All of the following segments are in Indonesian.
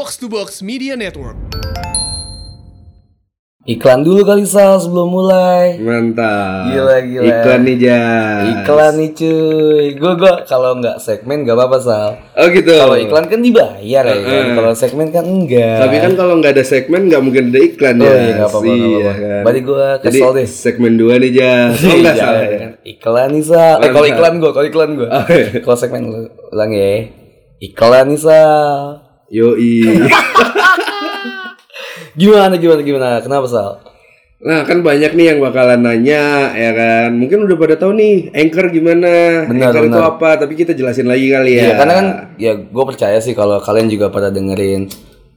Box to Box Media Network. Iklan dulu kali Sal sebelum mulai. Mantap. Gila, gila. Iklan nih Jas. Iklan nih cuy. Gue gue kalau nggak segmen gak apa-apa Sal. Oh gitu. Kalau iklan kan dibayar ya kan. Heeh. Kalau segmen kan enggak. Tapi kan kalau nggak ada segmen nggak mungkin ada iklan Oh ya. iya apa-apa. apa-apa. kan. Berarti gue Jadi kesel deh. segmen 2 nih Jas. Oh enggak Iya, salah. iya, ya? kan. Iklan nih Sal. Eh kalau iklan gue, kalau iklan gue. Iya. Kalau segmen lu ulang ya. Iklan nih Sal. Yoi. Gimana gimana gimana? Kenapa Sal? Nah kan banyak nih yang bakalan nanya ya kan Mungkin udah pada tahu nih Anchor gimana Benar, Anchor itu benar. apa Tapi kita jelasin lagi kali ya Iya, karena kan ya gue percaya sih kalau kalian juga pada dengerin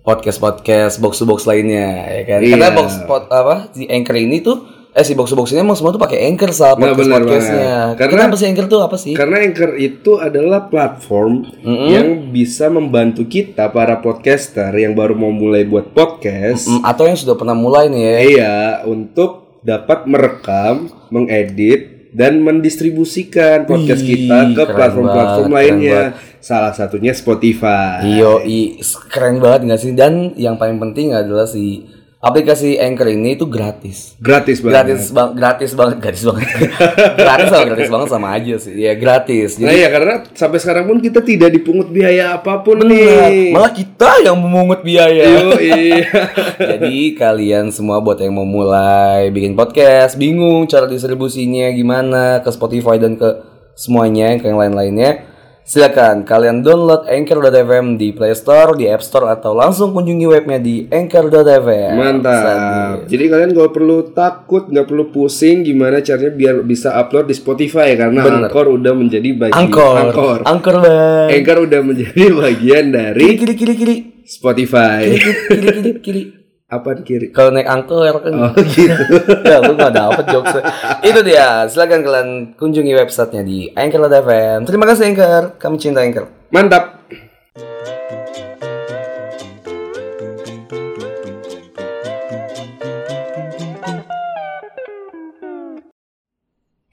podcast podcast box to box lainnya ya kan. Iya. Karena box pot apa si anchor ini tuh eh si box to box ini emang semua tuh pakai anchor sa Nah, podcast benar podcastnya. Karena- Kenapa sih anchor tuh apa sih? Karena Anchor itu adalah platform yang bisa membantu kita para podcaster yang baru mau mulai buat podcast Mm, atau yang sudah pernah mulai nih ya. Iya, untuk dapat merekam, mengedit dan mendistribusikan podcast kita ke platform-platform lainnya. Salah satunya Spotify. Iyo, i, keren banget gak sih? Dan yang paling penting adalah si aplikasi Anchor ini itu gratis. Gratis banget. Gratis bang, gratis banget, gratis banget. gratis sama gratis banget sama aja sih. Ya gratis. Nah Jadi ya karena sampai sekarang pun kita tidak dipungut biaya apa pun Benar. nih. Malah kita yang memungut biaya. Yoi. Jadi kalian semua buat yang mau mulai bikin podcast, bingung cara distribusinya gimana ke Spotify dan ke semuanya ke yang lain-lainnya, silakan kalian download Anchor.fm di Play Store, di App Store atau langsung kunjungi webnya di Anchor.fm. Mantap. Jadi kalian gak perlu takut, nggak perlu pusing gimana caranya biar bisa upload di Spotify karena Bener. Anchor udah menjadi bagian Angkor, Anchor. Angkor bang. Anchor udah menjadi bagian dari Kiri kiri kiri kiri Spotify. kiri kiri kiri kiri. Apaan kiri? Kalau naik angkor kan Oh gitu. ya lu gak dapet jokesnya Itu dia Silahkan kalian kunjungi websitenya di Anchor.fm Terima kasih Anchor Kami cinta Anchor Mantap.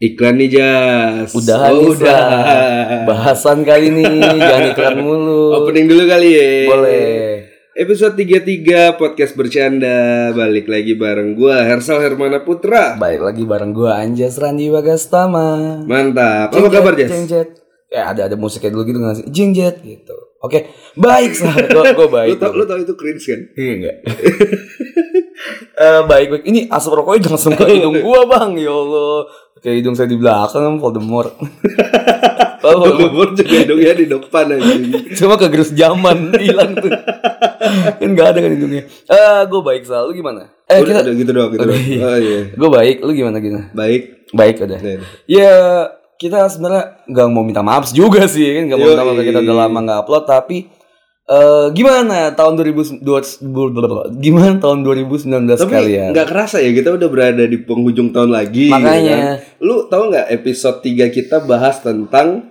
Iklan nih Jas. Udahan oh, Sa. Bahasan kali ini Jangan iklan mulu Opening dulu kali ya. Boleh Episode 33 podcast bercanda. Balik lagi bareng gua Hersal Hermana Putra. Baik lagi bareng gua Anjas Randi Bagastama Mantap. Apa kabar Jas? Jengjet Ya ada ada musiknya dulu gitu nggak sih? Jengjet gitu. Oke Baik gua baik Lu tau, lu tau itu cringe kan? Iya enggak Eh baik baik. Ini asap rokoknya langsung ke hidung gua bang. Ya Allah. Kayak hidung saya di belakang Voldemort Oh, Voldemort juga hidungnya di depan aja. cuma kegerus zaman hilang tuh. Kan nggak ada kan hidungnya. Eh gue baik sal. Lu gimana? Eh Udah, kita udah gitu doang, gitu doang. Oh iya. gue baik. Lu gimana gimana? Baik. baik udah. Iya. ya kita sebenarnya nggak mau minta maaf juga sih kan? Nggak mau minta maaf kita udah lama nggak upload tapi eh gimana tahun 2020 gimana tahun 2019 Tapi kalian nggak kerasa ya kita udah berada di penghujung tahun lagi. Makanya. ya kan? Lu tahu nggak episode 3 kita bahas tentang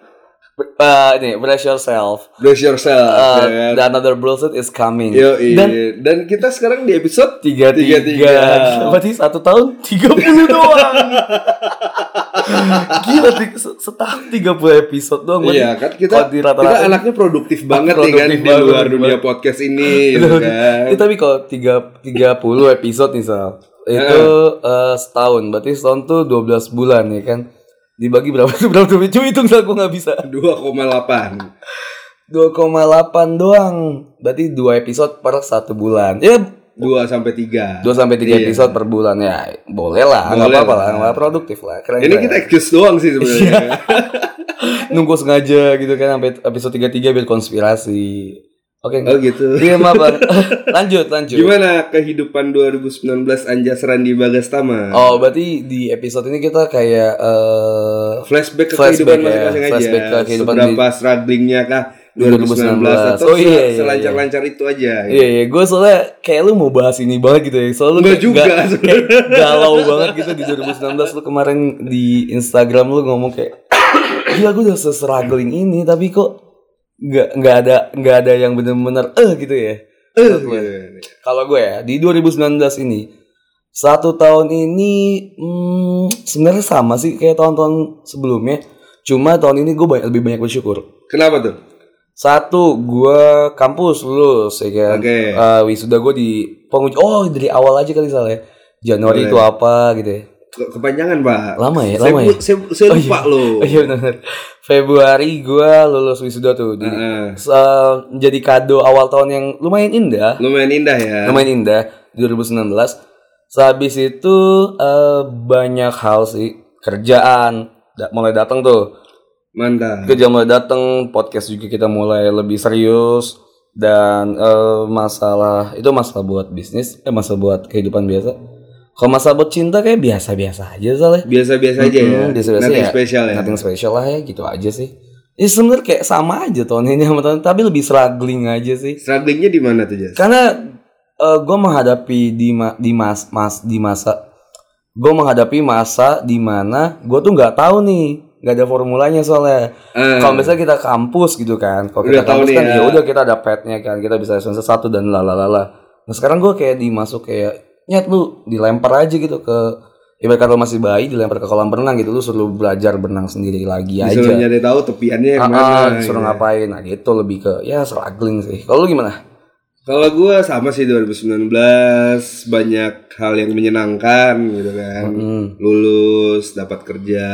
Eh, ini brace yourself brace yourself. Uh, kan? the another bullshit is coming Yoi. dan Dan, kita sekarang di episode tiga tiga, tiga. berarti satu tahun tiga puluh doang gila setahun tiga puluh episode doang berarti Iya kan kita di kita rata-rata anaknya produktif banget nih kan Produktif di banget, luar produktif dunia banget. podcast ini gitu kan. Eh, tapi kalau tiga tiga puluh episode nih Sal itu eh, setahun berarti setahun tuh 12 bulan ya kan dibagi berapa tuh berapa tuh cuy hitung gue nggak bisa 2,8. 2,8 doang berarti dua episode per satu bulan ya 2 sampai 3. 2 sampai 3 Iya. episode per bulan ya boleh lah nggak apa-apa lah. nggak produktif lah keren Ini kita excuse doang sih Iya. sebenarnya. nunggu sengaja gitu kan sampai episode 33 biar konspirasi oke oh gitu. iya maaf bang lanjut lanjut Gimana kehidupan 2019 Anjas Randi Bagastama? oh berarti di episode ini kita kayak eh Flashback ke Flashback kehidupan ya, masing-masing aja. flashback ke kehidupan Seberapa strugglingnya kah 2019, 2019. atau Oh, iya, iya, iya. selancar-lancar itu aja. Iya iya gue soalnya kayak lu mau bahas ini banget gitu ya Soalnya lu kayak juga, ga- sebenarnya. kayak galau banget gitu di 2019 Lu kemarin di Instagram lu ngomong kayak Gila gue udah se-struggling ini tapi kok nggak nggak ada nggak ada yang bener-bener eh gitu ya Eh, Menurut gue. iya. Kalau gue ya di 2019 ini satu tahun ini hmm, sebenarnya sama sih kayak tahun-tahun sebelumnya. Cuma tahun ini gue banyak, lebih banyak bersyukur. Kenapa tuh? Satu, gue kampus lulus ya kan. Oke. Eh, wisuda gue di penguji. Oh dari awal aja kali soalnya. Januari itu apa gitu ya. Ke- Kepanjangan pak. Lama ya, Saya, lama ya? saya, saya lupa loh. Oh iya benar. Februari gue lulus wisuda tuh. Jadi kado awal tahun yang lumayan indah. Lumayan indah ya. Lumayan indah. 2019. Sehabis itu eh, banyak hal sih. Kerjaan. Da- mulai datang tuh. Mantap. kerja mulai datang podcast juga kita mulai lebih serius dan eh, masalah itu masalah buat bisnis eh masalah buat kehidupan biasa kalau masalah buat cinta kayak biasa-biasa aja soalnya Biasa-biasa aja ya. Hmm, biasa-biasa Nothing ya. spesial ya. nothing special lah ya gitu aja sih ya sebenarnya kayak sama aja tahun ini sama tahun tapi lebih struggling aja sih Strugglingnya di mana tuh Jas? karena gue menghadapi di ma- di mas mas di masa gue menghadapi masa di mana gue tuh nggak tahu nih nggak ada formulanya soalnya Eh, kalau misalnya kita kampus gitu kan kalau kita kampus kan ya. ya udah kita ada petnya kan kita bisa semester satu dan lalalala nah sekarang gue kayak dimasuk kayak nyet lu dilempar aja gitu ke ibarat kata lu masih bayi dilempar ke kolam berenang gitu lu suruh belajar berenang sendiri lagi aja disuruh nyari tahu tepiannya yang Ah, mana. ah, disuruh gitu. ngapain nah gitu lebih ke ya struggling sih kalau lu gimana Kalau gue sama sih 2019 banyak hal yang menyenangkan gitu kan. Hmm. Lulus, dapat kerja.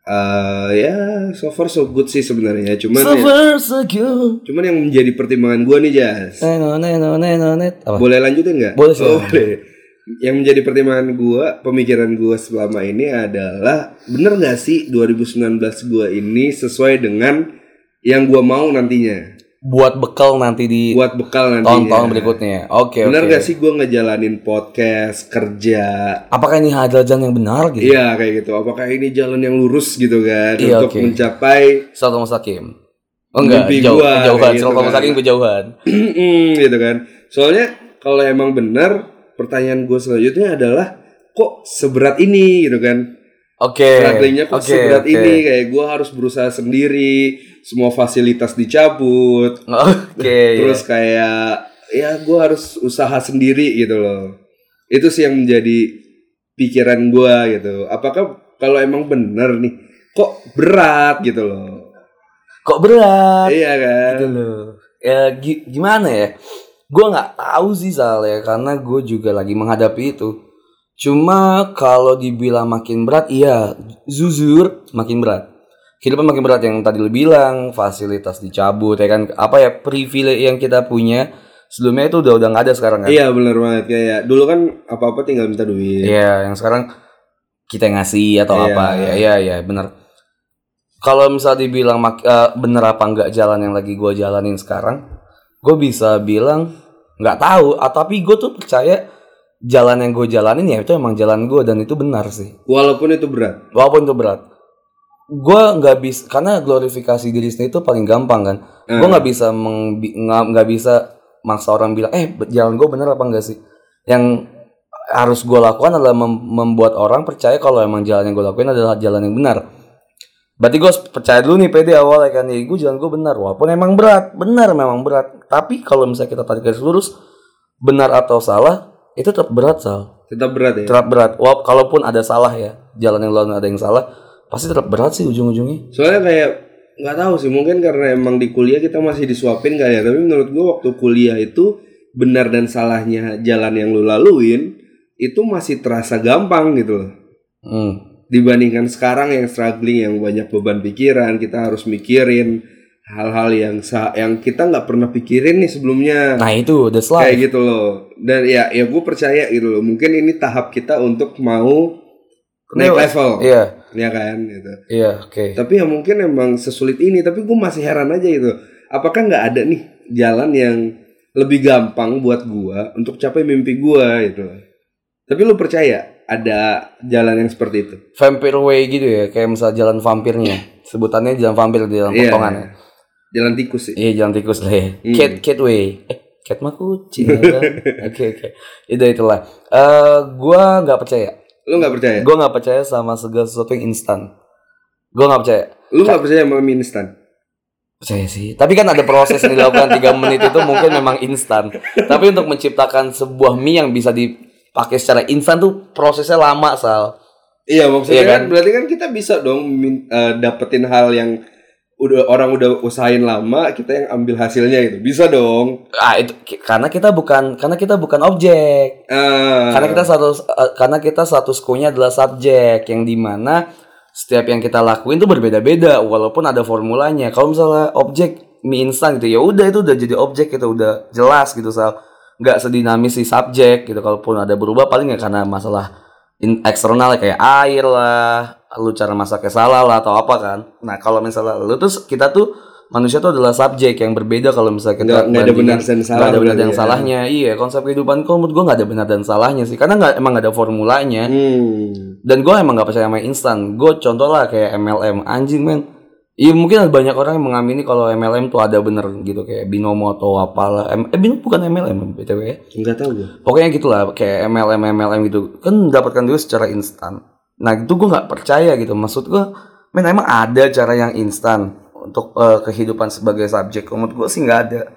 Eh ya so far so good sih sebenarnya. Cuman so ya, far so good cuman yang menjadi pertimbangan gue nih Jas. neno neno neno net apa Boleh lanjutin nggak? Boleh sih. Oh, boleh. Yang menjadi pertimbangan gue, pemikiran gue selama ini adalah bener nggak sih 2019 gue ini sesuai dengan yang gue mau nantinya, buat bekal nanti di buat bekal nantinya. tahun-tahun berikutnya oke Bener oke gak sih gue ngejalanin podcast, kerja? apakah ini adalah jalan yang benar gitu Iya kayak gitu. Apakah ini jalan yang lurus gitu kan Iya, untuk oke. mencapai Selamat Mustaqim. Oh enggak, Mimpi jauh, gua, kayak gitu kan. Mustaqim kejauhan. gitu kan? Soalnya kalau emang benar, pertanyaan gue selanjutnya adalah kok seberat ini gitu kan? Oke. Strugglingnya kok Oke, seberat oke. ini kayak gue harus berusaha sendiri, semua fasilitas dicabut, Oke. terus kayak ya gue harus usaha sendiri gitu loh itu sih yang menjadi pikiran gue gitu apakah kalau emang bener nih kok berat gitu loh Kok berat? iya kan Gitu loh. Ya gi- gimana ya? Gue nggak tahu sih soalnya karena gue juga lagi menghadapi itu. Cuma kalau dibilang makin berat, iya, jujur makin berat. Kehidupan makin berat yang tadi lu bilang, fasilitas dicabut ya kan, apa ya privilege yang kita punya sebelumnya itu udah udah nggak ada sekarang kan? iya bener banget kayak dulu kan apa apa tinggal minta duit Iya, yang sekarang kita yang ngasih atau Iya. apa ya, iya, iya, bener. Kalau misal dibilang mak- eh, bener apa enggak jalan yang lagi gue jalanin sekarang, gue bisa bilang nggak tahu. Ah, tapi gue tuh percaya jalan yang gue jalanin ya itu emang jalan gue dan itu benar sih. walaupun itu berat Walaupun itu berat, gue nggak bisa karena glorifikasi diri sendiri itu paling gampang kan. Gue Hmm. nggak bisa nggak bisa maksa orang bilang, eh jalan gue bener apa enggak sih? Yang harus gue lakukan adalah mem- membuat orang percaya kalau emang jalan yang gue lakuin adalah jalan yang benar. Berarti gue percaya dulu nih PD awalnya kan, ya gue jalan gue benar, walaupun emang berat, benar memang berat. Tapi kalau misalnya kita tarik garis lurus, benar atau salah, itu tetap berat sal, tetap berat ya tetap berat. Walaupun kalaupun ada salah ya, jalan yang lain ada yang salah, pasti tetap berat sih ujung-ujungnya. soalnya kayak nggak tahu sih mungkin karena emang di kuliah kita masih disuapin kali ya tapi menurut gue waktu kuliah itu benar dan salahnya jalan yang lu laluin itu masih terasa gampang gitu loh Hmm. dibandingkan sekarang yang struggling yang banyak beban pikiran kita harus mikirin hal-hal yang sa yang kita nggak pernah pikirin nih sebelumnya Nah itu that's life. kayak gitu loh dan ya ya gue percaya gitu loh mungkin ini tahap kita untuk mau naik level Iya, ya kan gitu iya, oke. tapi ya mungkin emang sesulit ini tapi gue masih heran aja gitu apakah nggak ada nih jalan yang lebih gampang buat gua untuk capai mimpi gua gitu tapi lu percaya ada jalan yang seperti itu Vampire way gitu ya, kayak misal jalan vampirnya. Sebutannya jalan vampir di dalam potongan ya. jalan tikus sih Iya jalan tikus lah ya. Hmm. Cat cat way. Eh, cat mah kucing. Oke oke. Itu itulah. Eh gua nggak percaya. Lu nggak percaya Gua nggak percaya sama segala sesuatu yang instan. Gua nggak percaya. lu nggak percaya sama mie instan Percaya sih. Tapi kan ada proses yang dilakukan 3 menit itu mungkin memang instan. Tapi untuk menciptakan sebuah mie yang bisa dipakai secara instan tuh prosesnya lama sal. iya maksudnya Iya kan? kan berarti kan kita bisa dong eh, dapetin hal yang udah orang udah usahain lama kita yang ambil hasilnya gitu bisa dong Ah itu karena kita bukan karena kita bukan objek. Ah, Karena kita satu eh, karena kita status quo-nya adalah subjek yang di mana setiap yang kita lakuin tuh berbeda-beda walaupun ada formulanya. Kalau misalnya objek mie instan gitu ya udah itu udah jadi objek itu udah jelas gitu sal nggak sedinamis si subjek gitu kalaupun ada berubah paling ya karena masalah in- eksternal kayak air lah lu cara masaknya salah lah atau apa kan. Nah kalau misalnya lu tuh kita tuh manusia tuh adalah subjek yang berbeda kalau misalnya kita Nggak- nggak ada benar dan salah nggak ada benar berarti dan ya. salahnya. Iya konsep kehidupan kok menurut gue nggak ada benar dan salahnya sih. Karena nggak emang nggak ada formulanya. Hmm. dan gue emang nggak percaya sama instan. Gue contoh lah kayak MLM anjing men Iya mungkin ada banyak orang yang mengamini kalau MLM tuh ada bener gitu. Kayak binomo atau apalah. M- eh binomo bukan MLM btw ya. Nggak tahu gue pokoknya gitulah kayak MLM MLM gitu. Kan mendapatkan duit secara instan. Nah itu gue nggak percaya gitu. Maksud gue men emang ada cara yang instan untuk eh, kehidupan sebagai subjek? Menurut gue sih nggak ada.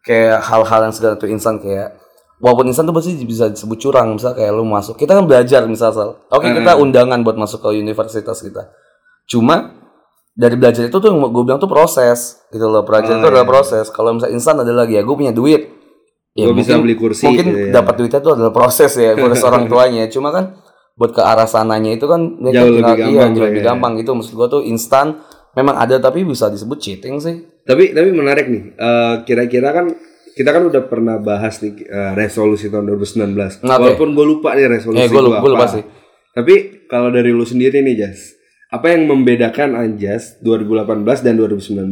Kayak hal-hal yang segala tuh instan kayak walaupun instan tuh pasti bisa disebut curang. Misal kayak lu masuk kita kan belajar misal Sal. oke kita undangan buat masuk ke universitas kita. Cuma dari belajar itu tuh gue bilang tuh proses gitu loh. Belajar itu adalah proses. Kalau misalnya instan ada lagi ya gue punya duit. Ya Gua bisa beli kursi mungkin gitu ya. dapat duitnya itu adalah proses ya proses orang tuanya. Cuma kan buat ke arah sananya itu kan Jauh lebih iya, gampang jauh lah lebih ya. gampang. Gitu maksud gua tuh instan. Memang ada tapi bisa disebut cheating sih. Tapi tapi menarik nih. Eh, kira-kira kan kita kan udah pernah bahas nih eh, resolusi tahun 2019 Oke. walaupun gue lupa nih resolusi Eh, gua lupa- gua sih. tapi kalau dari lu sendiri nih Jas apa yang membedakan Anjas 2018 dan 2019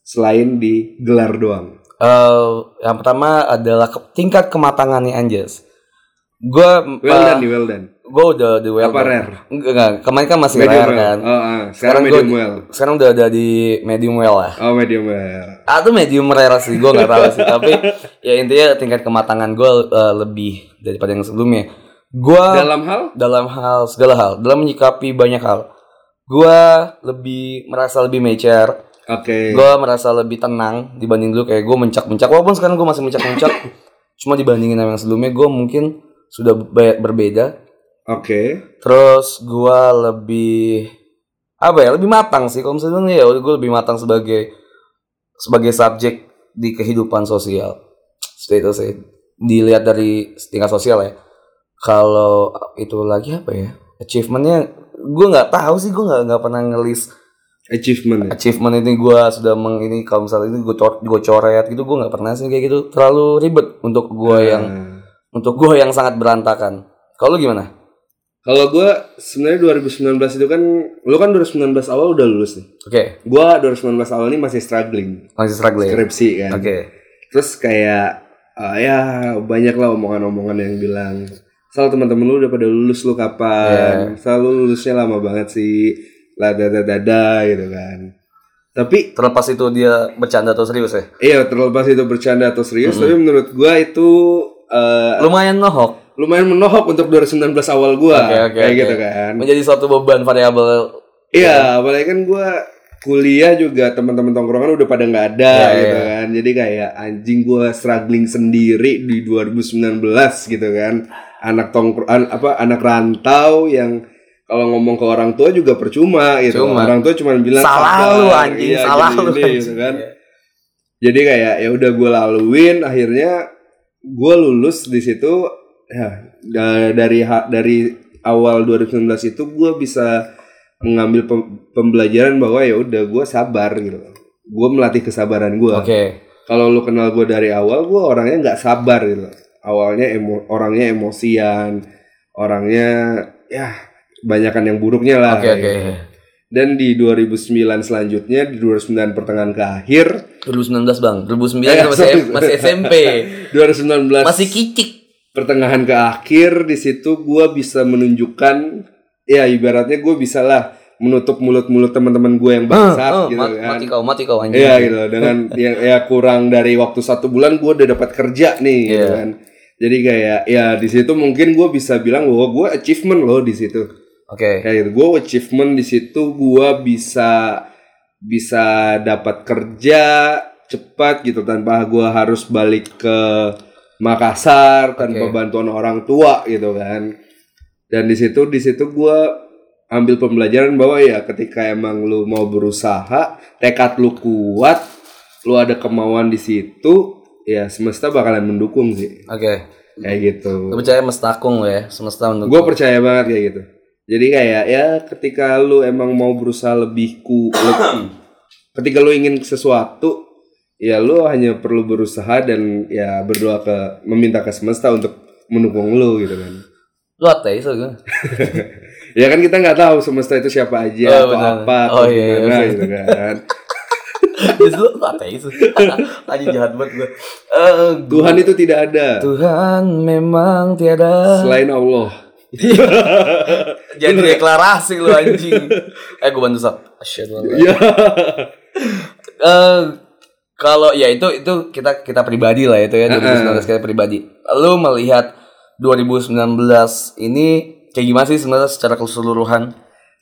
selain di gelar doang? Eh, yang pertama adalah ke- tingkat kematangannya Anjas. Gua well done nih well done. gue udah di well apa done. rare? Enggak, enggak. Kemarin kan masih medium rare well. kan? Oh, ah. sekarang, Sekarang medium gua- well. sekarang udah ada di medium well lah. Oh medium well. Ah tuh medium rare sih, gue nggak tahu sih. Tapi ya intinya tingkat kematangan gue lebih daripada yang sebelumnya. Gue dalam, dalam hal hal segala hal, dalam menyikapi banyak hal, gue lebih merasa lebih mature. oke. Gue merasa lebih tenang dibanding dulu. Kayak gue mencak-mencak. Walaupun sekarang gue masih mencak-mencak, cuma dibandingin sama yang sebelumnya gue mungkin sudah be- berbeda. oke. Terus gue lebih apa ya lebih matang sih. Kalau misalnya ya gue lebih matang sebagai sebagai subjek di kehidupan sosial. Seperti itu sih. Dilihat dari tingkat sosial ya. Kalau itu lagi apa ya? Achievementnya gue nggak tahu sih gue nggak nggak pernah ngelis achievement ya? achievement ini gue sudah meng ini kalau misalnya ini gue cor gue coret gitu gue nggak pernah sih kayak gitu. Terlalu ribet untuk gue yang Nah. untuk gue yang sangat berantakan. Kalau gimana? Kalau gue sebenarnya 2019 itu kan, lu kan 2019 awal udah lulus nih. oke. Gue 2019 awal ini masih struggling, masih struggling. Skripsi kan. oke. Terus kayak ah, ya banyak lah omongan-omongan yang bilang, Sal teman-teman lu udah pada lulus lu kapan? Sal lu lulusnya lama banget sih, lah dada dada gitu kan. Tapi terlepas itu dia bercanda atau serius ya iya terlepas itu bercanda atau serius, tapi menurut gue itu eh, lumayan nohok lumayan menohok untuk 2019 awal gue, Oke, oke, kayak oke. gitu kan. menjadi suatu beban variabel Iya, apalagi kan gue kuliah juga teman-teman tongkrongan udah pada nggak ada Iya, gitu iya. kan. Jadi kayak anjing gue struggling sendiri di 2019 gitu kan. Anak tongkrong apa anak rantau yang kalau ngomong ke orang tua juga percuma gitu. Cuma. Orang tua cuma bilang salah "Sabar, lu anjing iya, salah gini, lu gini," anjing. gitu kan. Jadi kayak ya udah gue laluin akhirnya gue lulus di situ ya da- dari dari awal 2019 itu gue bisa mengambil pem- pembelajaran bahwa ya udah gue sabar gitu gue melatih kesabaran gue oke kalau lu kenal gue dari awal gue orangnya nggak sabar gitu awalnya emo orangnya emosian orangnya ya banyakan yang buruknya lah oke oke. gitu. dan di 2009 selanjutnya di 2009 pertengahan ke akhir 2019 bang. 2009 Eh, kan masih masih SMP 2019 masih kicik. pertengahan ke akhir di situ gue bisa menunjukkan ya ibaratnya gue bisa lah menutup mulut-mulut teman-teman gue yang bangsat Oh, gitu ma- kan. mati kau mati kau anjing. Iya gitu. Dengan ya, ya kurang dari waktu satu bulan gue udah dapat kerja nih gitu Iya. kan jadi kayak ya di situ mungkin gue bisa bilang bahwa gue achievement loh di situ. Oke. Kayak gitu gue achievement di situ gue bisa bisa dapat kerja cepat gitu tanpa gue harus balik ke Makassar tanpa Oke. bantuan orang tua gitu kan. Dan di situ di situ gue ambil pembelajaran bahwa ya ketika emang lu mau berusaha, tekad lu kuat, lu ada kemauan di situ, ya semesta bakalan mendukung sih. Oke. Kayak gitu. Lu percaya mestakung lo ya, semesta untuk Gue percaya banget kayak gitu. Jadi kayak ya ketika lu emang mau berusaha lebih ku, lu- ketika lu ingin sesuatu, ya lu hanya perlu berusaha dan ya berdoa ke meminta ke semesta untuk mendukung lu gitu kan. Lu ateis gimana? Ya kan kita nggak tahu semesta itu siapa aja Oh, atau benar. apa Oh, atau iya, gimana iya. gitu kan. Terus lu ateis lu. Anjing jahat banget gue. Eh, Tuhan itu tidak ada Tuhan memang tiada. selain Allah. Jadi deklarasi lu anjing. Eh gue bantu sok. Asyhadu an la Ya. Eh, kalau ya itu itu kita kita pribadi lah itu ya 2019 kita pribadi. Lu melihat 2019 ini kayak gimana sih sebenarnya secara keseluruhan?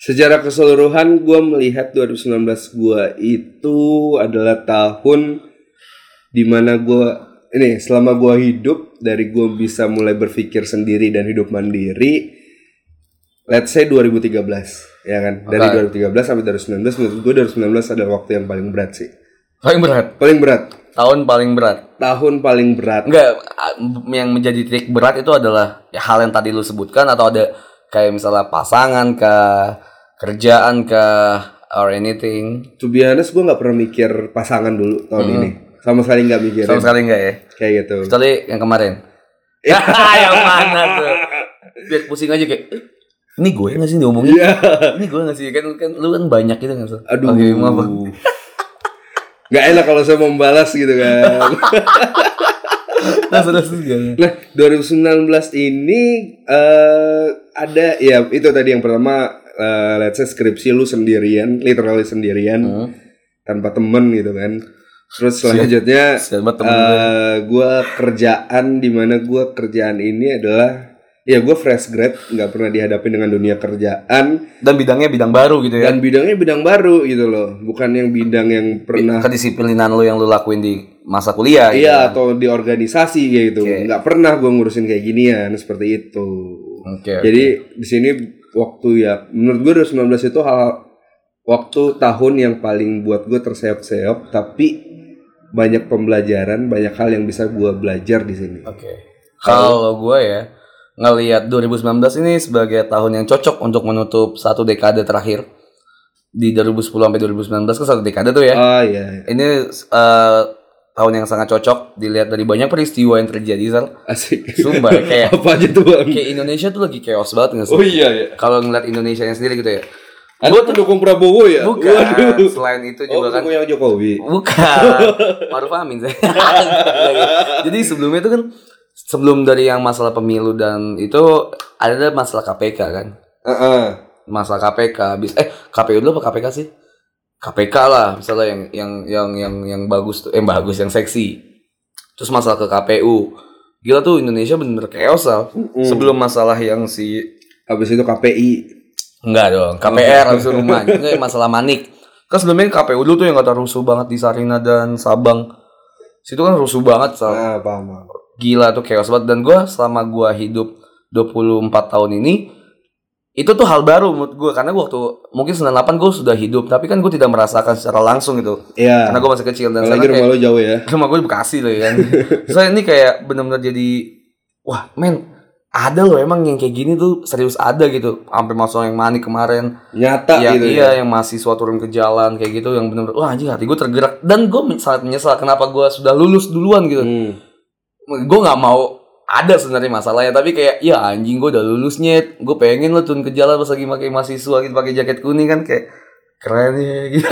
Secara keseluruhan gue melihat 2019 gue itu adalah tahun di mana gue ini selama gue hidup dari gue bisa mulai berpikir sendiri dan hidup mandiri let's say 2013 ya kan dari Oke. 2013 sampai 2019 menurut gue 2019 adalah waktu yang paling berat sih Paling berat. paling berat Tahun paling berat. tahun paling berat Enggak, yang menjadi titik berat itu adalah ya, hal yang tadi lu sebutkan atau ada kayak misalnya pasangan kah, kerjaan kah, or anything. to be honest gue nggak pernah mikir pasangan dulu tahun ini sama sekali nggak mikirin Sama sekali enggak ya? kayak gitu Kecuali yang kemarin. Ya, yang mana tuh? Biar pusing aja kayak, "Eh, ini gue nggak sih diomongin? Iya. Ini gue nggak sih? Kan, kan lu kan banyak gitu kan? Aduh. Oke, maaf. Bang. Nggak enak kalau saya membalas gitu kan. Nah, nah, 2019 ini eh ada ya itu tadi yang pertama eh, let's say skripsi lu sendirian, literally sendirian Hmm. tanpa temen gitu kan. Terus selanjutnya temen eh gua kerjaan di mana gua kerjaan ini adalah ya gua fresh grad, nggak pernah dihadapin dengan dunia kerjaan Dan bidangnya bidang baru gitu ya? dan bidangnya bidang baru gitu loh, bukan yang bidang yang pernah Kedisiplinan lu yang lu lakuin di masa kuliah gitu. Iya atau di organisasi kayak gitu. Nggak pernah gue ngurusin kayak ginian seperti itu. Oke. Jadi di sini waktu ya menurut gue 2019 itu hal waktu tahun yang paling buat gue terseok-seok tapi banyak pembelajaran, banyak hal yang bisa gue belajar di sini. Oke. Kalau gue ya ngelihat 2019 ini sebagai tahun yang cocok untuk menutup satu dekade terakhir di 2010 sampai 2019 kan satu dekade tuh ya. Ah iya, Ini eh, tahun yang sangat cocok dilihat dari banyak peristiwa yang terjadi Sal. asik. Sumpah kayak Apa aja tuh bang? kayak Indonesia tuh lagi chaos banget nggak sih? Oh iya ya. Kalau ngeliat Indonesia yang sendiri gitu ya. Gue pendukung Prabowo ya? Bukan. Waduh. Selain itu Oh, juga kan pendukung yang Jokowi. Bukan. Maruf Amin saya. Jadi sebelumnya itu kan sebelum dari yang masalah pemilu dan itu ada masalah KPK kan. Heeh. Masalah KPK habis eh KPU dulu apa KPK sih? KPK lah misalnya yang yang yang yang yang bagus tuh eh bagus yang seksi. Terus masalah ke KPU. Gila tuh Indonesia bener-bener chaos Sal. Sebelum masalah yang si Habis itu KPI. Enggak dong, KPR habis itu rumah. Enggak masalah manik. Kan sebelumnya KPU dulu tuh yang kata rusuh banget di Sarina dan Sabang. Situ kan rusuh banget, Sal. Nah, paham. paham. Gila tuh chaos banget. Dan gue selama gue hidup 24 tahun ini, itu tuh hal baru menurut gue. Karena gue waktu, mungkin 98 gue sudah hidup. Tapi kan gue tidak merasakan secara langsung gitu. Iya. Karena gue masih kecil. Dan kayak, rumah lo jauh ya. rumah gue di Bekasi loh ya kan. Saya ini kayak bener-bener jadi wah men ada loh emang yang kayak gini tuh serius ada gitu. Sampai masuk yang manik kemarin. Nyata yang gitu iya ya. yang mahasiswa turun ke jalan kayak gitu yang bener-bener wah anjing hati gue tergerak dan gue sangat menyesal kenapa gue sudah lulus duluan gitu. Hmm. Gue nggak mau ada sebenarnya masalahnya tapi kayak ya anjing gue udah lulus nyet gue pengen lo turun ke jalan pas lagi pakai mahasiswa gitu pakai jaket kuning kan kayak keren ya gitu.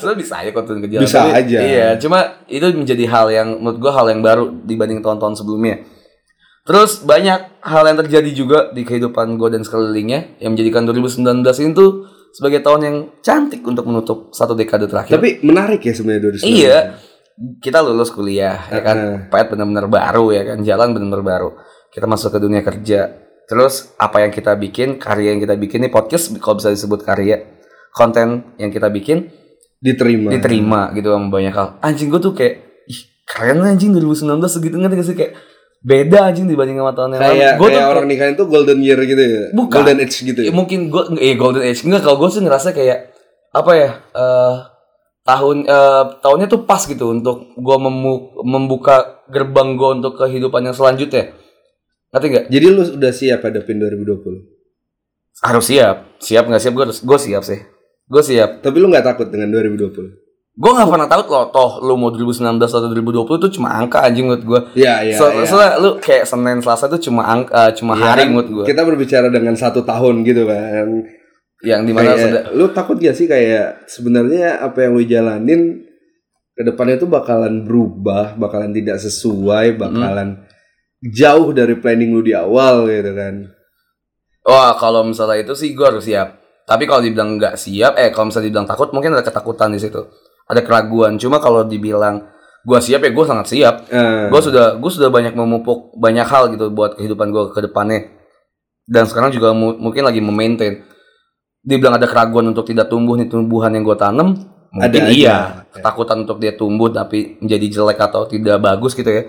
Sebenarnya bisa aja kok turun ke jalan. Bisa Tapi, aja. Iya, cuma itu menjadi hal yang menurut gua hal yang baru dibanding tahun-tahun sebelumnya. Terus banyak hal yang terjadi juga di kehidupan gue dan sekelilingnya yang menjadikan 2019 ini tuh sebagai tahun yang cantik untuk menutup satu dekade terakhir. Tapi menarik ya sebenarnya 2019. Iya, kita lulus kuliah ya kan, pet benar-benar baru ya kan, jalan benar-benar baru. Kita masuk ke dunia kerja. Terus apa yang kita bikin, karya yang kita bikin ini podcast kalau bisa disebut karya, konten yang kita bikin Diterima. diterima gitu sama banyak hal. Anjing gue tuh kayak ih keren anjing 2019 segitu ngerti gak sih kayak beda anjing dibanding sama tahun yang lalu. Kayak Gua kayak tuh orang nikahin tuh golden year gitu ya. Bukan. Golden age gitu Ya, ya. mungkin gue eh golden age enggak kalau gue sih ngerasa kayak apa ya eh tahun eh, tahunnya tuh pas gitu untuk gue membuka gerbang gue untuk kehidupan yang selanjutnya ngerti nggak Jadi lu udah siap hadapin 2020. harus siap siap nggak siap gue gue siap sih gue siap Tapi lu nggak takut dengan 2020? gue nggak pernah tahu loh toh lu mau 2019 atau 2020 itu cuma angka anjing menurut gue Iya, iya, so, iya. soalnya lu kayak senin selasa itu cuma angka cuma Iya hari kan, menurut gue Kita berbicara dengan satu tahun gitu kan. Yang di mana Kayak, sudah lu takut gak sih kayak sebenarnya apa yang lu jalanin ke depannya tuh bakalan berubah, bakalan tidak sesuai, bakalan jauh dari planning lu di awal gitu kan. Wah, kalau misalnya itu sih gue harus siap. Tapi kalau dibilang nggak siap, eh kalau misalnya dibilang takut, mungkin ada ketakutan di situ, ada keraguan. Cuma kalau dibilang gue siap ya gue sangat siap. Eh, Gue sudah gue sudah banyak memupuk banyak hal gitu buat kehidupan gue ke depannya. Dan sekarang juga mu- mungkin lagi memaintain. Dibilang ada keraguan untuk tidak tumbuh nih tumbuhan yang gue tanam, mungkin Ada aja. iya. Ketakutan untuk dia tumbuh tapi menjadi jelek atau tidak bagus gitu ya.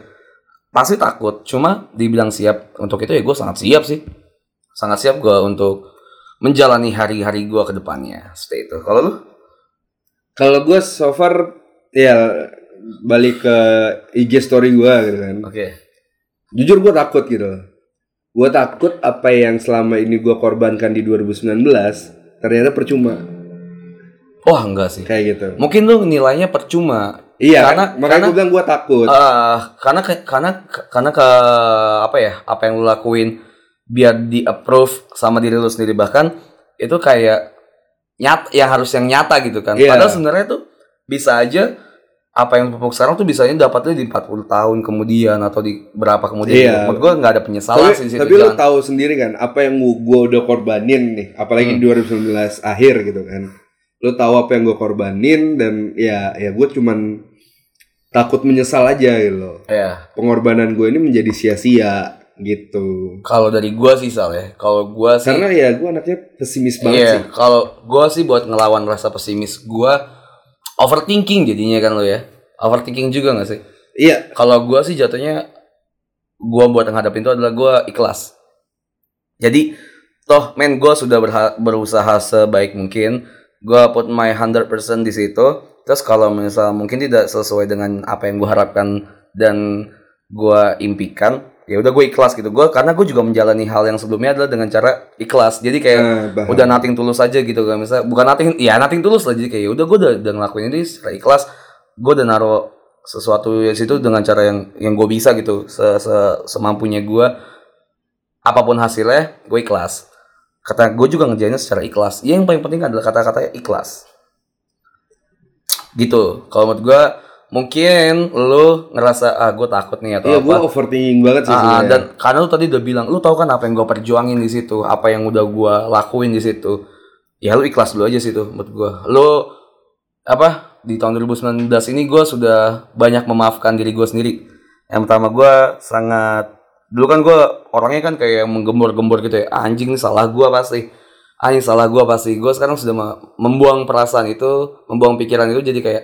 Pasti takut. Cuma dibilang siap untuk itu ya gue sangat siap sih sangat siap gue untuk menjalani hari-hari gue ke depannya. Seperti itu. Kalau lu? kalau gue so far ya balik ke IG story gue gitu kan. Oke. Jujur gue takut gitu. Gue takut apa yang selama ini gue korbankan di 2019 ternyata percuma Wah enggak sih. kayak gitu. Mungkin lu nilainya percuma. Iya, Karena makanya karena gue bilang gue takut. eh, karena karena karena ke apa ya? Apa yang lu lakuin biar di approve sama diri lu sendiri bahkan itu kayak nyata yang harus yang nyata gitu kan. Iya. Padahal sebenarnya tuh bisa aja apa yang pupuk sekarang tuh bisanya dapatnya di 40 tahun kemudian atau di berapa kemudian. Iya. Menurut gue nggak ada penyesalan sih tapi situ. tapi Jangan- tahu sendiri kan apa yang gue udah korbanin nih apalagi Hmm. di 2019 akhir gitu kan lu tahu apa yang gue korbanin dan ya ya gue cuman takut menyesal aja gitu loh Iya. pengorbanan gue ini menjadi sia-sia gitu Kalau dari gua sih Sal ya. Kalau gua sih karena ya gue anaknya pesimis banget Iya, sih kalau gua sih buat ngelawan rasa pesimis gua overthinking jadinya kan lo ya. Overthinking juga gak sih? iya Kalau gua sih jatuhnya gua buat ngadapin itu adalah gua ikhlas. Jadi toh men gua sudah berusaha sebaik mungkin. Gua put my 100% di situ. Terus kalau misal mungkin tidak sesuai dengan apa yang gua harapkan dan gua impikan, ya udah gue ikhlas gitu. Gua karena gue juga menjalani hal yang sebelumnya adalah dengan cara ikhlas. Jadi kayak Nah, udah nating tulus aja gitu kan. Misalnya bukan nating ya nating tulus lah. Jadi kayak udah gue udah, udah ngelakuin ini secara ikhlas. Gue udah naruh sesuatu di situ dengan cara yang yang gue bisa gitu. Se, se- semampunya gue apa pun hasilnya gue ikhlas. Kata gue juga ngerjainnya secara ikhlas. Ya, yang paling penting adalah kata-katanya ikhlas. Gitu. Kalau menurut gue mungkin lu ngerasa ah gue takut nih atau iya apa gue overthinking banget sih Ah, sebenarnya. dan karena lu tadi udah bilang, lu tahu kan apa yang gue perjuangin di situ, apa yang udah gue lakuin di situ. Ya lu ikhlas dulu aja situ menurut gue. Lu apa di tahun 2019 ini gue sudah banyak memaafkan diri gue sendiri. Yang pertama gue sangat dulu kan gue orangnya kan kayak menggembor-gembor gitu ya. "Ah, Anjing nih salah gue pasti. Anjing salah gue pasti. Gue sekarang sudah me- membuang perasaan itu, membuang pikiran itu jadi kayak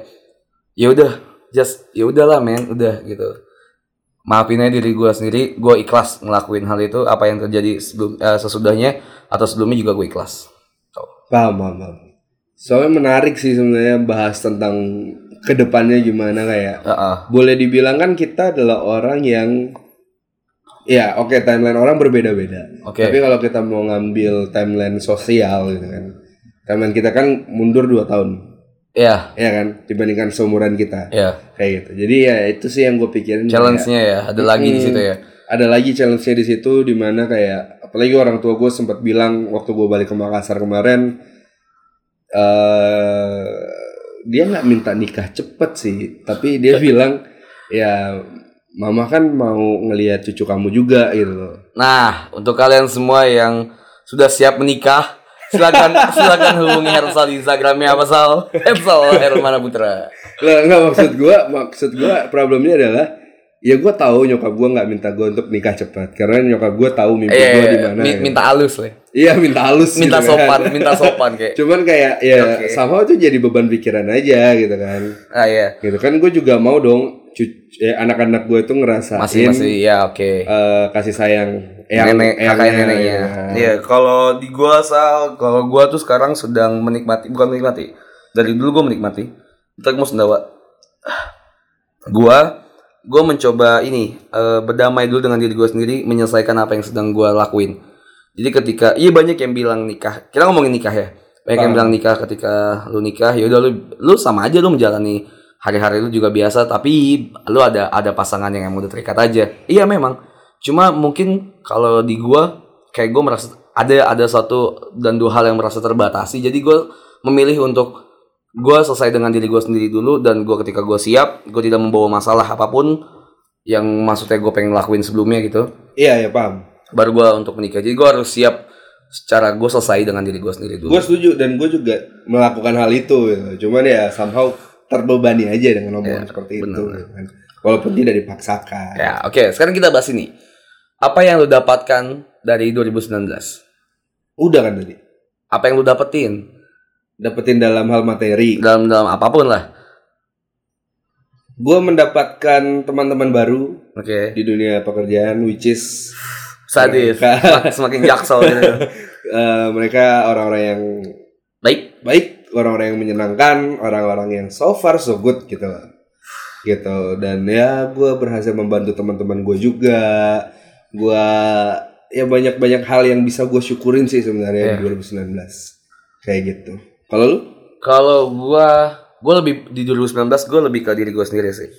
ya udah just ya udahlah men udah gitu maafin aja diri gue sendiri gue ikhlas ngelakuin hal itu apa yang terjadi sebelum eh, sesudahnya atau sebelumnya juga gue ikhlas Tuh. Paham, paham, paham. Soalnya menarik sih sebenarnya bahas tentang ke depannya gimana kayak. Heeh. Boleh dibilang kan kita adalah orang yang ya oke timeline orang berbeda-beda. Oke. Tapi kalau kita mau ngambil timeline sosial gitu kan. Timeline kita kan mundur 2 tahun. Ya Ya kan dibandingkan seumuran kita. ya Kayak gitu. Jadi ya itu sih yang gue pikirin. challenge-nya ya ada lagi di Hmm. situ ya Ada lagi challenge-nya di situ di mana kayak apalagi orang tua gue sempat bilang waktu gue balik ke Makassar kemarin eh dia nggak minta nikah cepet sih tapi dia bilang ya mama kan mau ngelihat cucu kamu juga gitu loh nah untuk kalian semua yang sudah siap menikah silakan silakan hubungi Hersal di Instagramnya apa Sal Hersal Hermana Putra Lah, nggak maksud gue maksud gue problemnya adalah ya gue tahu nyokap gue nggak minta gue untuk nikah cepat karena nyokap gue tahu mimpi eh gue di mana ya. minta halus lah iya minta halus minta gitu kan. sopan minta sopan kayak cuman kayak ya Oke. sama itu jadi beban pikiran aja gitu kan ah ya gitu kan gue juga mau dong eh, anak-anak gue tuh ngerasain Masih masih ya oke. eh, kasih sayang eyang- Nenek kakak eyangnya, neneknya. ya. Iya, kalau di gua asal kalau gua tuh sekarang sedang menikmati bukan menikmati. Dari dulu gua menikmati. Gua mau sendawa. Gua gua mencoba ini eh, berdamai dulu dengan diri gua sendiri, menyelesaikan apa yang sedang gua lakuin. Jadi ketika iya banyak yang bilang nikah. Kita ngomongin nikah ya. Banyak yang bilang nikah ketika lu nikah, ya udah lu lu sama aja lu menjalani hari-hari lu juga biasa tapi lu ada ada pasangan yang emang udah terikat aja. Iya memang. Cuma mungkin kalau di gua kayak gua merasa ada ada satu dan dua hal yang merasa terbatasi. Jadi gua memilih untuk gua selesai dengan diri gua sendiri dulu dan gua ketika gua siap, gua tidak membawa masalah apa pun yang maksudnya gue pengen lakuin sebelumnya gitu Iya ya paham. baru gua untuk menikah jadi gua harus siap secara gue selesai dengan diri gue sendiri dulu Gue setuju dan gue juga melakukan hal itu. Gitu. Cuman ya somehow terbebani aja dengan omongan Ya, seperti benar. itu. gitu. Walaupun tidak dipaksakan. ya oke sekarang kita bahas ini apa yang lu dapatkan dari 2019 Udah kan tadi. apa yang lu dapetin Dapetin dalam hal materi. dalam dalam apa pun lah Gue mendapatkan teman-teman baru oke di dunia pekerjaan, which is sadis Mereka- Semak- semakin jaksel gitu eh, mereka orang-orang yang baik baik, orang-orang yang menyenangkan, orang-orang yang so far so good gitu lah. Gitu dan ya gue berhasil membantu teman-teman gue juga. Gue ya banyak-banyak hal yang bisa gue syukurin sih sebenarnya Ya. di 2019 kayak gitu. Kalau lu? kalau gua gua lebih di 2019 gue lebih ke diri gue sendiri sih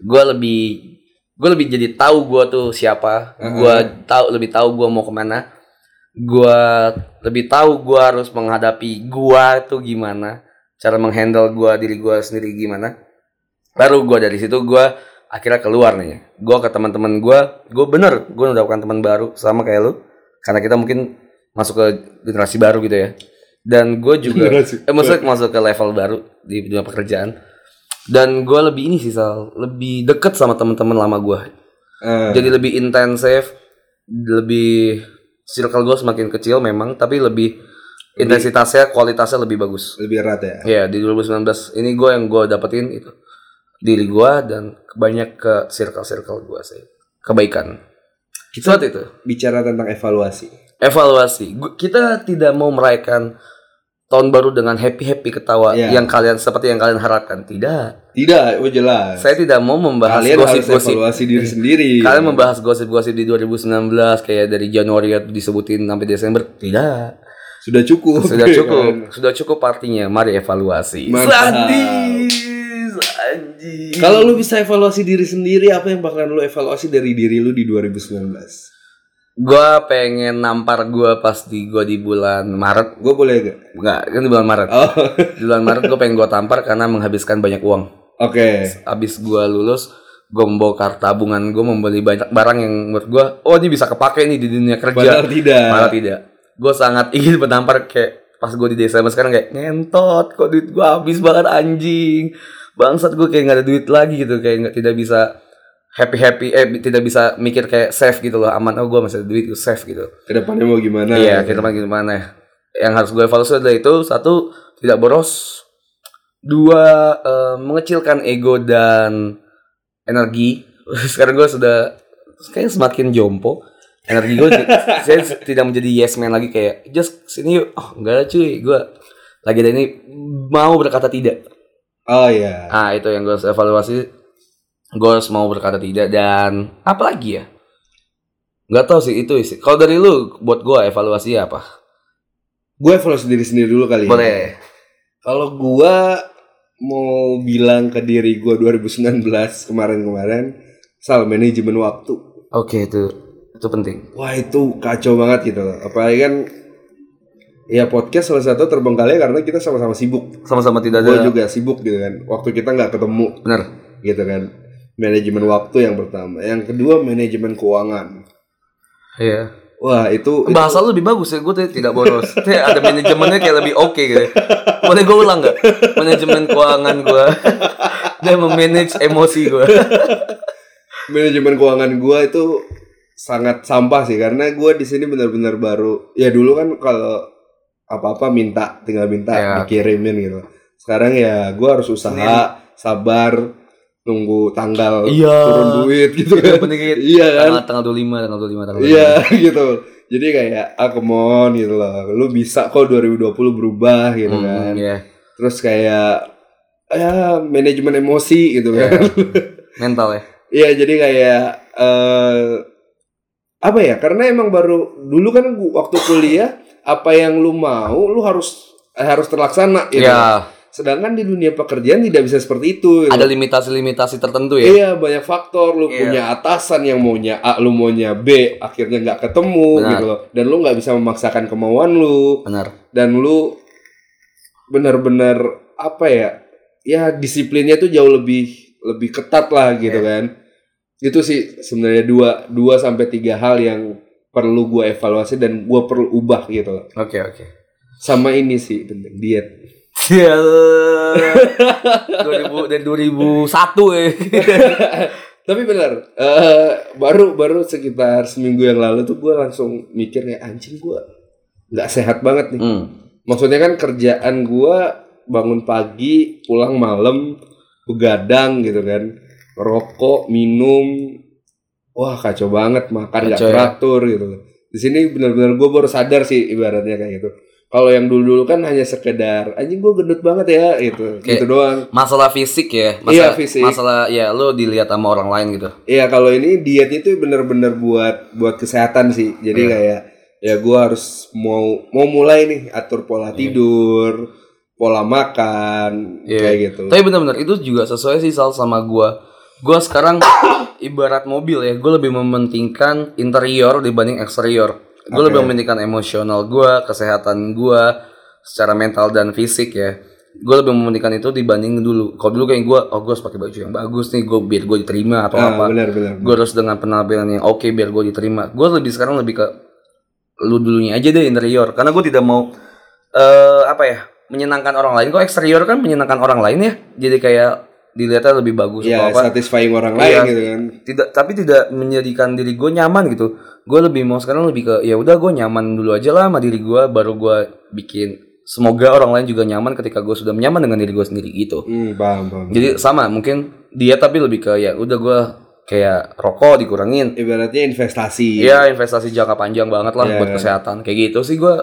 gue lebih gue lebih jadi tahu gua tuh siapa gua tahu lebih tahu gua mau ke mana gua lebih tahu gua harus menghadapi gua tuh gimana cara menghandle gua diri gua sendiri gimana baru gua dari situ gua akhirnya keluar nih. Gua ke teman-teman gua gua bener gua mendapatkan teman baru sama kayak lu. Karena kita mungkin masuk ke generasi baru gitu ya. Dan gue juga Generasi. eh, maksudnya masuk ke level baru di dunia pekerjaan. Dan gue lebih ini sih Sal lebih deket sama teman-teman lama gue Eh, jadi lebih intensif lebih circle gue semakin kecil memang tapi lebih intensitasnya kualitasnya lebih bagus. Lebih erat ya. ya di 2019 ini gue yang gue dapetin itu diri gue dan banyak ke circle circle gue sih. Kebaikan. Kita itu. Bicara tentang evaluasi. evaluasi. Kita tidak mau merayakan tahun baru dengan happy happy ketawa Iya. yang kalian seperti yang kalian harapkan. Tidak. Tidak, oh jelas. saya tidak mau membahas Kalian harus gosip-gosip. evaluasi diri sendiri. kalian membahas gosip-gosip di 2019 kayak dari Januari disebutin sampai Desember. Tidak. Sudah cukup. sudah cukup. Sudah cukup artinya. Mari evaluasi. Mantap. sadis anjing Kalau lu bisa evaluasi diri sendiri, apa yang bakalan lu evaluasi dari diri lu di 2019? gua pengen nampar gua pas di gua di bulan Maret Gue boleh gak? enggak kan di bulan Maret Oh, di bulan Maret gue pengen gue tampar karena menghabiskan banyak uang oke. abis gue lulus gue membongkar tabungan gue membeli banyak barang yang menurut gue oh ini bisa kepake nih di dunia kerja Padahal tidak. malah tidak gue sangat ingin menampar kayak pas gue di Desember sekarang kayak ngentot kok duit gue habis banget anjing bangsat gue kayak nggak ada duit lagi gitu kayak nggak tidak bisa happy happy eh tidak bisa mikir kayak save gitu loh aman oh gue masih ada duit gue save gitu Ke depannya mau gimana? Iya, kita makin gimana? Yang harus gue evaluasi adalah itu satu tidak boros, dua eh, mengecilkan ego dan energi. Sekarang gue sudah kayak semakin jompo. Energi gue saya tidak menjadi yes man lagi kayak just sini yuk. Oh enggak lah cuy, gue lagi ada ini mau berkata tidak. Oh iya. Ah itu yang gue harus evaluasi. Gue harus mau berkata tidak dan apa lagi ya? Gak tau sih itu sih. Kalau dari lu buat gue evaluasi apa? Gue evaluasi diri sendiri dulu kali ya. Boleh. Kalau gua mau bilang ke diri gua 2019 kemarin-kemarin, soal manajemen waktu. Oke itu itu penting. Wah itu kacau banget gitu loh. Apalagi kan ya podcast salah satu terbengkalai karena kita sama-sama sibuk. Sama-sama tidak Gue ada. juga sibuk gitu kan. Waktu kita nggak ketemu Bener. gitu kan. Manajemen waktu yang pertama. Yang kedua manajemen keuangan. Iya. Wah itu, itu Bahasa lu lebih bagus ya. Gue tidak boros. Ada manajemennya kayak lebih oke gitu. Boleh gue ulang nggak? Manajemen keuangan gue dan memanage emosi gue. manajemen keuangan gua itu sangat sampah sih karena gua di sini benar-benar baru. Ya dulu kan kalau apa-apa minta tinggal minta Ya. dikirimin gitu. Sekarang ya gua harus usaha, sabar, nunggu tanggal Iya. turun duit gitu Itu kan. penting kayak Iya kan? tanggal tanggal 25, tanggal 25, tanggal 25. Iya gitu. Jadi kayak ah come on gitu loh. Lu bisa kok 2020 berubah gitu Hmm, kan. iya. Terus kayak ya manajemen emosi gitu kan. Mental ya. Iya jadi kayak eh apa ya? Karena emang baru dulu kan waktu kuliah apa yang lu mau lu harus eh, harus terlaksana gitu. Iya. Sedangkan di dunia pekerjaan tidak bisa seperti itu. gitu. Ada limitasi-limitasi tertentu ya. Iya banyak faktor lu Iya. punya atasan yang maunya A lu maunya B akhirnya nggak ketemu Benar. gitu loh dan lu nggak bisa memaksakan kemauan lu Benar. dan lu benar-benar apa ya ya disiplinnya tuh jauh lebih lebih ketat lah gitu Iya. kan itu sih sebenarnya dua dua sampai tiga hal yang perlu gua evaluasi dan gua perlu ubah gitu loh Oke, oke. sama ini sih penting diet Iya. 2000 dari 2001 ya. Tapi benar, eh, baru baru sekitar seminggu yang lalu tuh gue langsung mikir kayak anjing gue nggak sehat banget nih. Hmm. Maksudnya kan kerjaan gue bangun pagi, pulang malam, begadang gitu kan, rokok, minum, wah kacau banget, makan nggak Kacau ya. teratur gitu. Di sini benar-benar gue baru sadar sih ibaratnya kayak gitu. Kalau yang dulu-dulu kan hanya sekedar anjing gue gendut banget ya gitu, Kayak- gitu doang. Masalah fisik ya. Iya, Masalah, fisik. Masalah ya lu dilihat sama orang lain gitu. Iya kalau ini dietnya itu bener-bener buat buat kesehatan sih. Jadi Iya. kayak ya gua harus mau mau mulai nih atur pola tidur, pola makan Iya. kayak gitu. Tapi benar-benar itu juga sesuai sih Sal sama gua. Gua sekarang ibarat mobil ya, gue lebih mementingkan interior dibanding eksterior. Gue Oke. lebih mementingkan emosional gua, kesehatan gua secara mental dan fisik ya. Gue lebih mementingkan itu dibanding dulu. Kalau dulu kayak gua, oh gue harus pakai baju yang bagus nih, gue biar gue diterima atau Ah, apa. Gue harus dengan penampilan yang oke biar gue diterima. Gue lebih sekarang lebih ke lu dulunya aja deh interior, karena gue tidak mau eh apa ya menyenangkan orang lain. Kok eksterior kan menyenangkan orang lain ya, jadi kayak dilihatnya lebih bagus Ya apa. satisfying orang Iya. lain gitu kan. Tidak, tapi tidak menjadikan diri gue nyaman gitu. Gue lebih mau sekarang lebih ke ya udah gue nyaman dulu aja lah sama diri gue, baru gue bikin. Semoga orang lain juga nyaman ketika gue sudah nyaman dengan diri gue sendiri gitu. Hmm, paham, paham. Jadi sama mungkin dia tapi lebih ke ya udah gue kayak rokok dikurangin. Ibaratnya investasi. Iya investasi jangka panjang banget lah Iya. buat kesehatan kayak gitu sih gue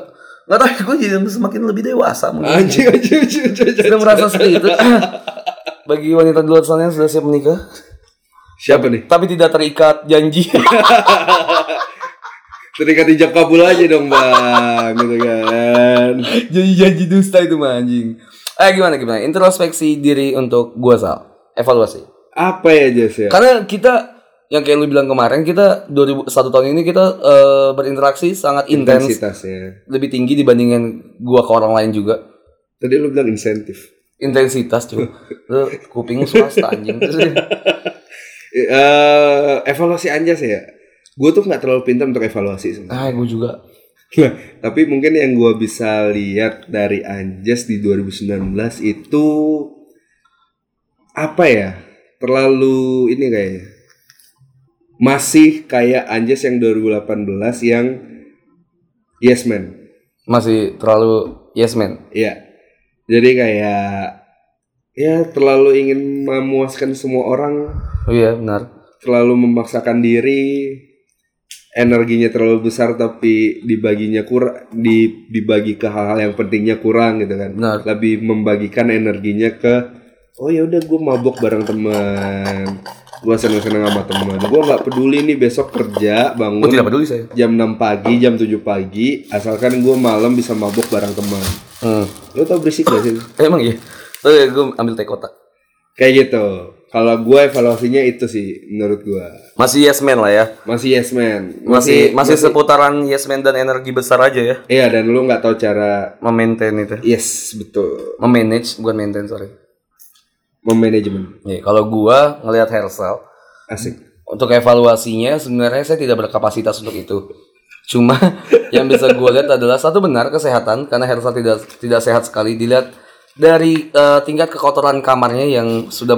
nggak tahu gue jadi semakin lebih dewasa mungkin Anjing, anjing, anjing, anjing, anjing. sudah merasa seperti itu bagi wanita di luar sana yang sudah siap menikah Siapa nih? tapi tidak terikat janji Terikat ijab kabul aja dong bang, gitu kan. janji-janji dusta itu mah anjing eh gimana gimana introspeksi diri untuk gue sal evaluasi Apa ya Jess ya? karena kita yang kayak lu bilang kemarin kita 2001 tahun ini kita eh, berinteraksi sangat intens Intensitasnya. lebih tinggi dibandingin gua ke orang lain juga Tadi lu bilang insentif. Intensitas cuy lu kuping swasta anjing Eh, evaluasi Anjas ya. Gue tuh nggak terlalu pintar untuk evaluasi sebenarnya. ah gue juga Nah, tapi mungkin yang gue bisa lihat dari Anjas di 2019 itu apa ya? Terlalu ini kayaknya. Masih kayak Anjas yang 2018 yang yes man. masih terlalu yes man Iya. Jadi kayak ya terlalu ingin memuaskan semua orang, oh iya benar terlalu memaksakan diri, energinya terlalu besar tapi dibaginya kurang, di, dibagi ke hal-hal yang pentingnya kurang gitu kan. Benar. Lebih membagikan energinya ke oh ya udah gue mabok bareng teman, gue seneng-seneng sama teman, gue nggak peduli nih besok kerja bangun gue tidak peduli saya jam 6 pagi, jam 7 pagi, asalkan gue malam bisa mabok bareng teman. hmm. Lo tau berisik gak sih? emang iya oh iya gue ambil teh kotak Kayak gitu. Kalau gue evaluasinya itu sih menurut gue. masih yes man lah ya Masih yes man. masih masih seputaran yes man dan energi besar aja ya Iya dan lu nggak tahu cara memaintain itu yes betul memanage bukan maintain sorry memanajemen. Nih, kalau gua ngelihat Hersal Asik. untuk evaluasinya sebenarnya saya tidak berkapasitas untuk itu. Cuma yang bisa gue lihat adalah satu benar kesehatan karena Hersal tidak tidak sehat sekali dilihat dari eh, tingkat kekotoran kamarnya yang sudah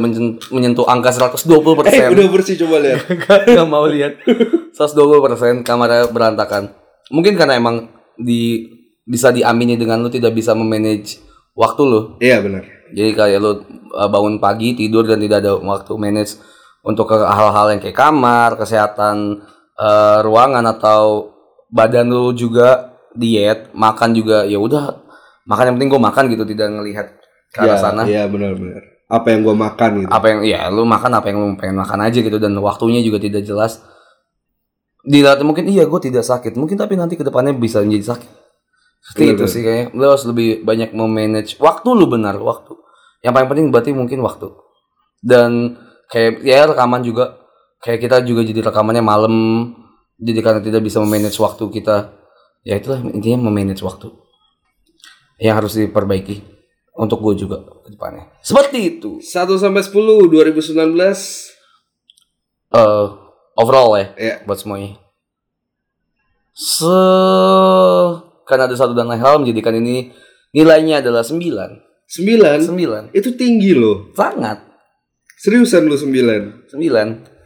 menyentuh angka 120 Eh persen. udah bersih coba lihat. Gak mau lihat 120 persen kamarnya berantakan. Mungkin karena emang di bisa diamini dengan lu tidak bisa memanage waktu lu. Iya benar. Jadi kayak lu uh, bangun pagi tidur dan tidak ada waktu manage untuk hal-hal yang kayak kamar, kesehatan uh, ruangan atau badan lu juga diet, makan juga ya udah makan yang penting gue makan gitu tidak ngelihat ke arah Ya, sana. Iya benar-benar. Apa yang gua makan gitu. Apa yang ya lu makan apa yang lu pengen makan aja gitu dan waktunya juga tidak jelas. Dilihat mungkin iya gue tidak sakit, mungkin tapi nanti ke depannya bisa menjadi sakit. Seperti itu bener. sih kayaknya. Lu harus lebih banyak memanage waktu lu benar waktu. Yang paling penting berarti mungkin waktu. Dan kayak ya rekaman juga kayak kita juga jadi rekamannya malam jadi karena tidak bisa memanage waktu kita ya itulah intinya memanage waktu yang harus diperbaiki untuk gue juga ke depannya. Seperti itu. 1 sampai 10 2019 eh overall ya ya buat semuanya. Se karena ada satu dan lain hal menjadikan ini nilainya adalah 9 9 9 itu tinggi loh. sangat. Seriusan lu 9. 9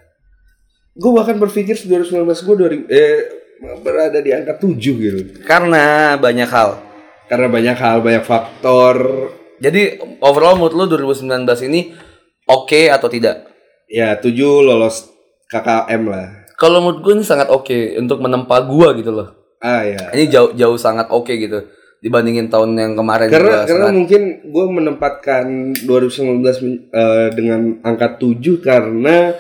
Gue bahkan berpikir 2019 gue dari eh berada di angka 7 gitu. karena banyak hal Karena banyak hal, banyak faktor. jadi overall menurut lu 2019 ini oke atau tidak Ya 7 lolos KKM lah. kalau menurut gue ini sangat oke untuk menempa gua gitu loh Ah ya. ini jauh jauh sangat oke gitu dibandingin tahun yang kemarin Karena juga karena sangat- mungkin gue menempatkan 2019 men- eh, dengan angka 7 karena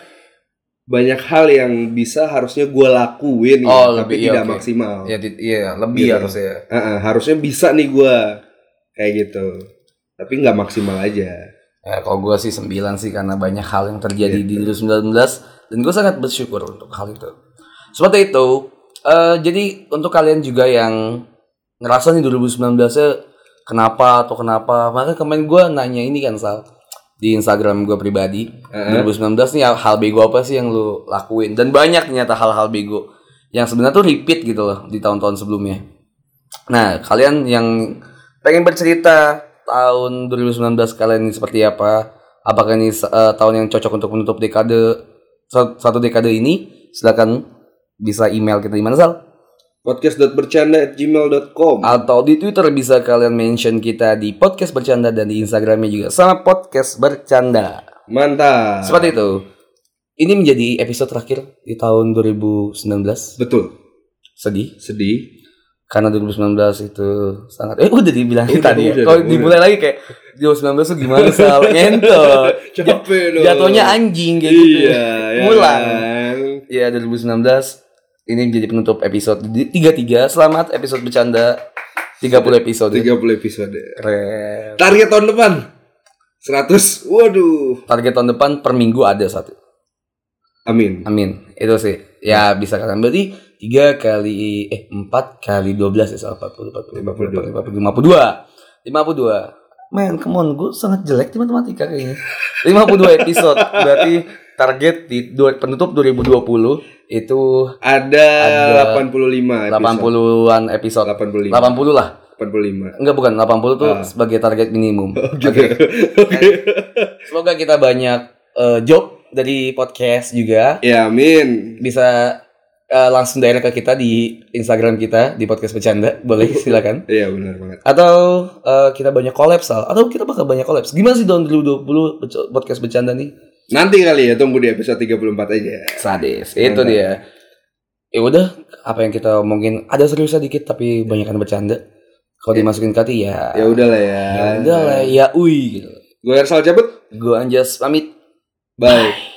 banyak hal yang bisa harusnya gue lakuin ya, Oh, tapi lebih, iya, tidak oke. maksimal. ya iya lebih Gitu. harusnya Ah, ah, harusnya bisa nih gue kayak gitu. Tapi nggak maksimal aja. Ya, kalau gue sih 9 sih karena banyak hal yang terjadi Iya. di 2019 dan gue sangat bersyukur untuk hal itu. Seperti itu. eh, jadi untuk kalian juga yang ngerasa nih 2019-nya kenapa atau kenapa, maka kemarin gue nanya ini kan Sal di Instagram gue pribadi. 2019 nih hal bego apa sih yang lu lakuin? Dan banyak ternyata hal-hal bego yang sebenarnya tuh repeat gitu loh di tahun-tahun sebelumnya. Nah, kalian yang pengen bercerita tahun 2019 kalian ini seperti apa? Apakah ini eh, tahun yang cocok untuk menutup dekade sa- satu dekade ini? Silakan bisa email kita di mana Sal? podcast.bercanda@gmail.com. Atau di Twitter bisa kalian mention kita di podcast bercanda dan di Instagramnya juga sama podcast bercanda. Mantap. Seperti itu. Ini menjadi episode terakhir di tahun 2019. Betul. Sedih Sedih. karena 2019 itu sangat eh udah dibilangin Udah, tadi ya. Kalau dimulai lagi kayak 2019 tuh gimana sal ngentot. Capek dong. Jatuhnya anjing kayak gitu. Iya, ya Ngulang. kan? Ya 2019 ini menjadi penutup episode di- 33. Selamat episode bercanda 30 episode. 30 episode. Keren. Target tahun depan 100. Waduh. Target tahun depan per minggu ada satu. Amin. Amin. Itu sih. Ya bisa kalian berarti 3 kali eh 4 kali 12 ya salah 40 40 50 50 52. 52. Men, come on, gue sangat jelek di matematika kayaknya. 52 episode berarti target di penutup 2020 itu Ada, Ada 85 episode. 80-an episode. 85. 80 lah. 85. Enggak bukan 80 tuh Ah. sebagai target minimum. Gitu. Oke. Semoga kita banyak eh, job dari podcast juga. Ya, amin. Bisa eh, langsung direct ke kita di Instagram kita di podcast bercanda. Boleh silakan. Iya, benar banget. Atau eh, kita banyak collab Sal. Atau kita bakal banyak collab. Gimana sih tahun 2020 bec- podcast bercanda nih? Nanti kali ya tunggu di episode 34 aja. Sadis. Itu dia. Ya udah, apa yang kita omongin ada seriusnya dikit tapi banyakan bercanda. Kalau dimasukin ke hati ya. Ya udahlah ya. Ya udah lah ya ui gitu. Gue Ersal cabut. Gue Anjas pamit. Bye.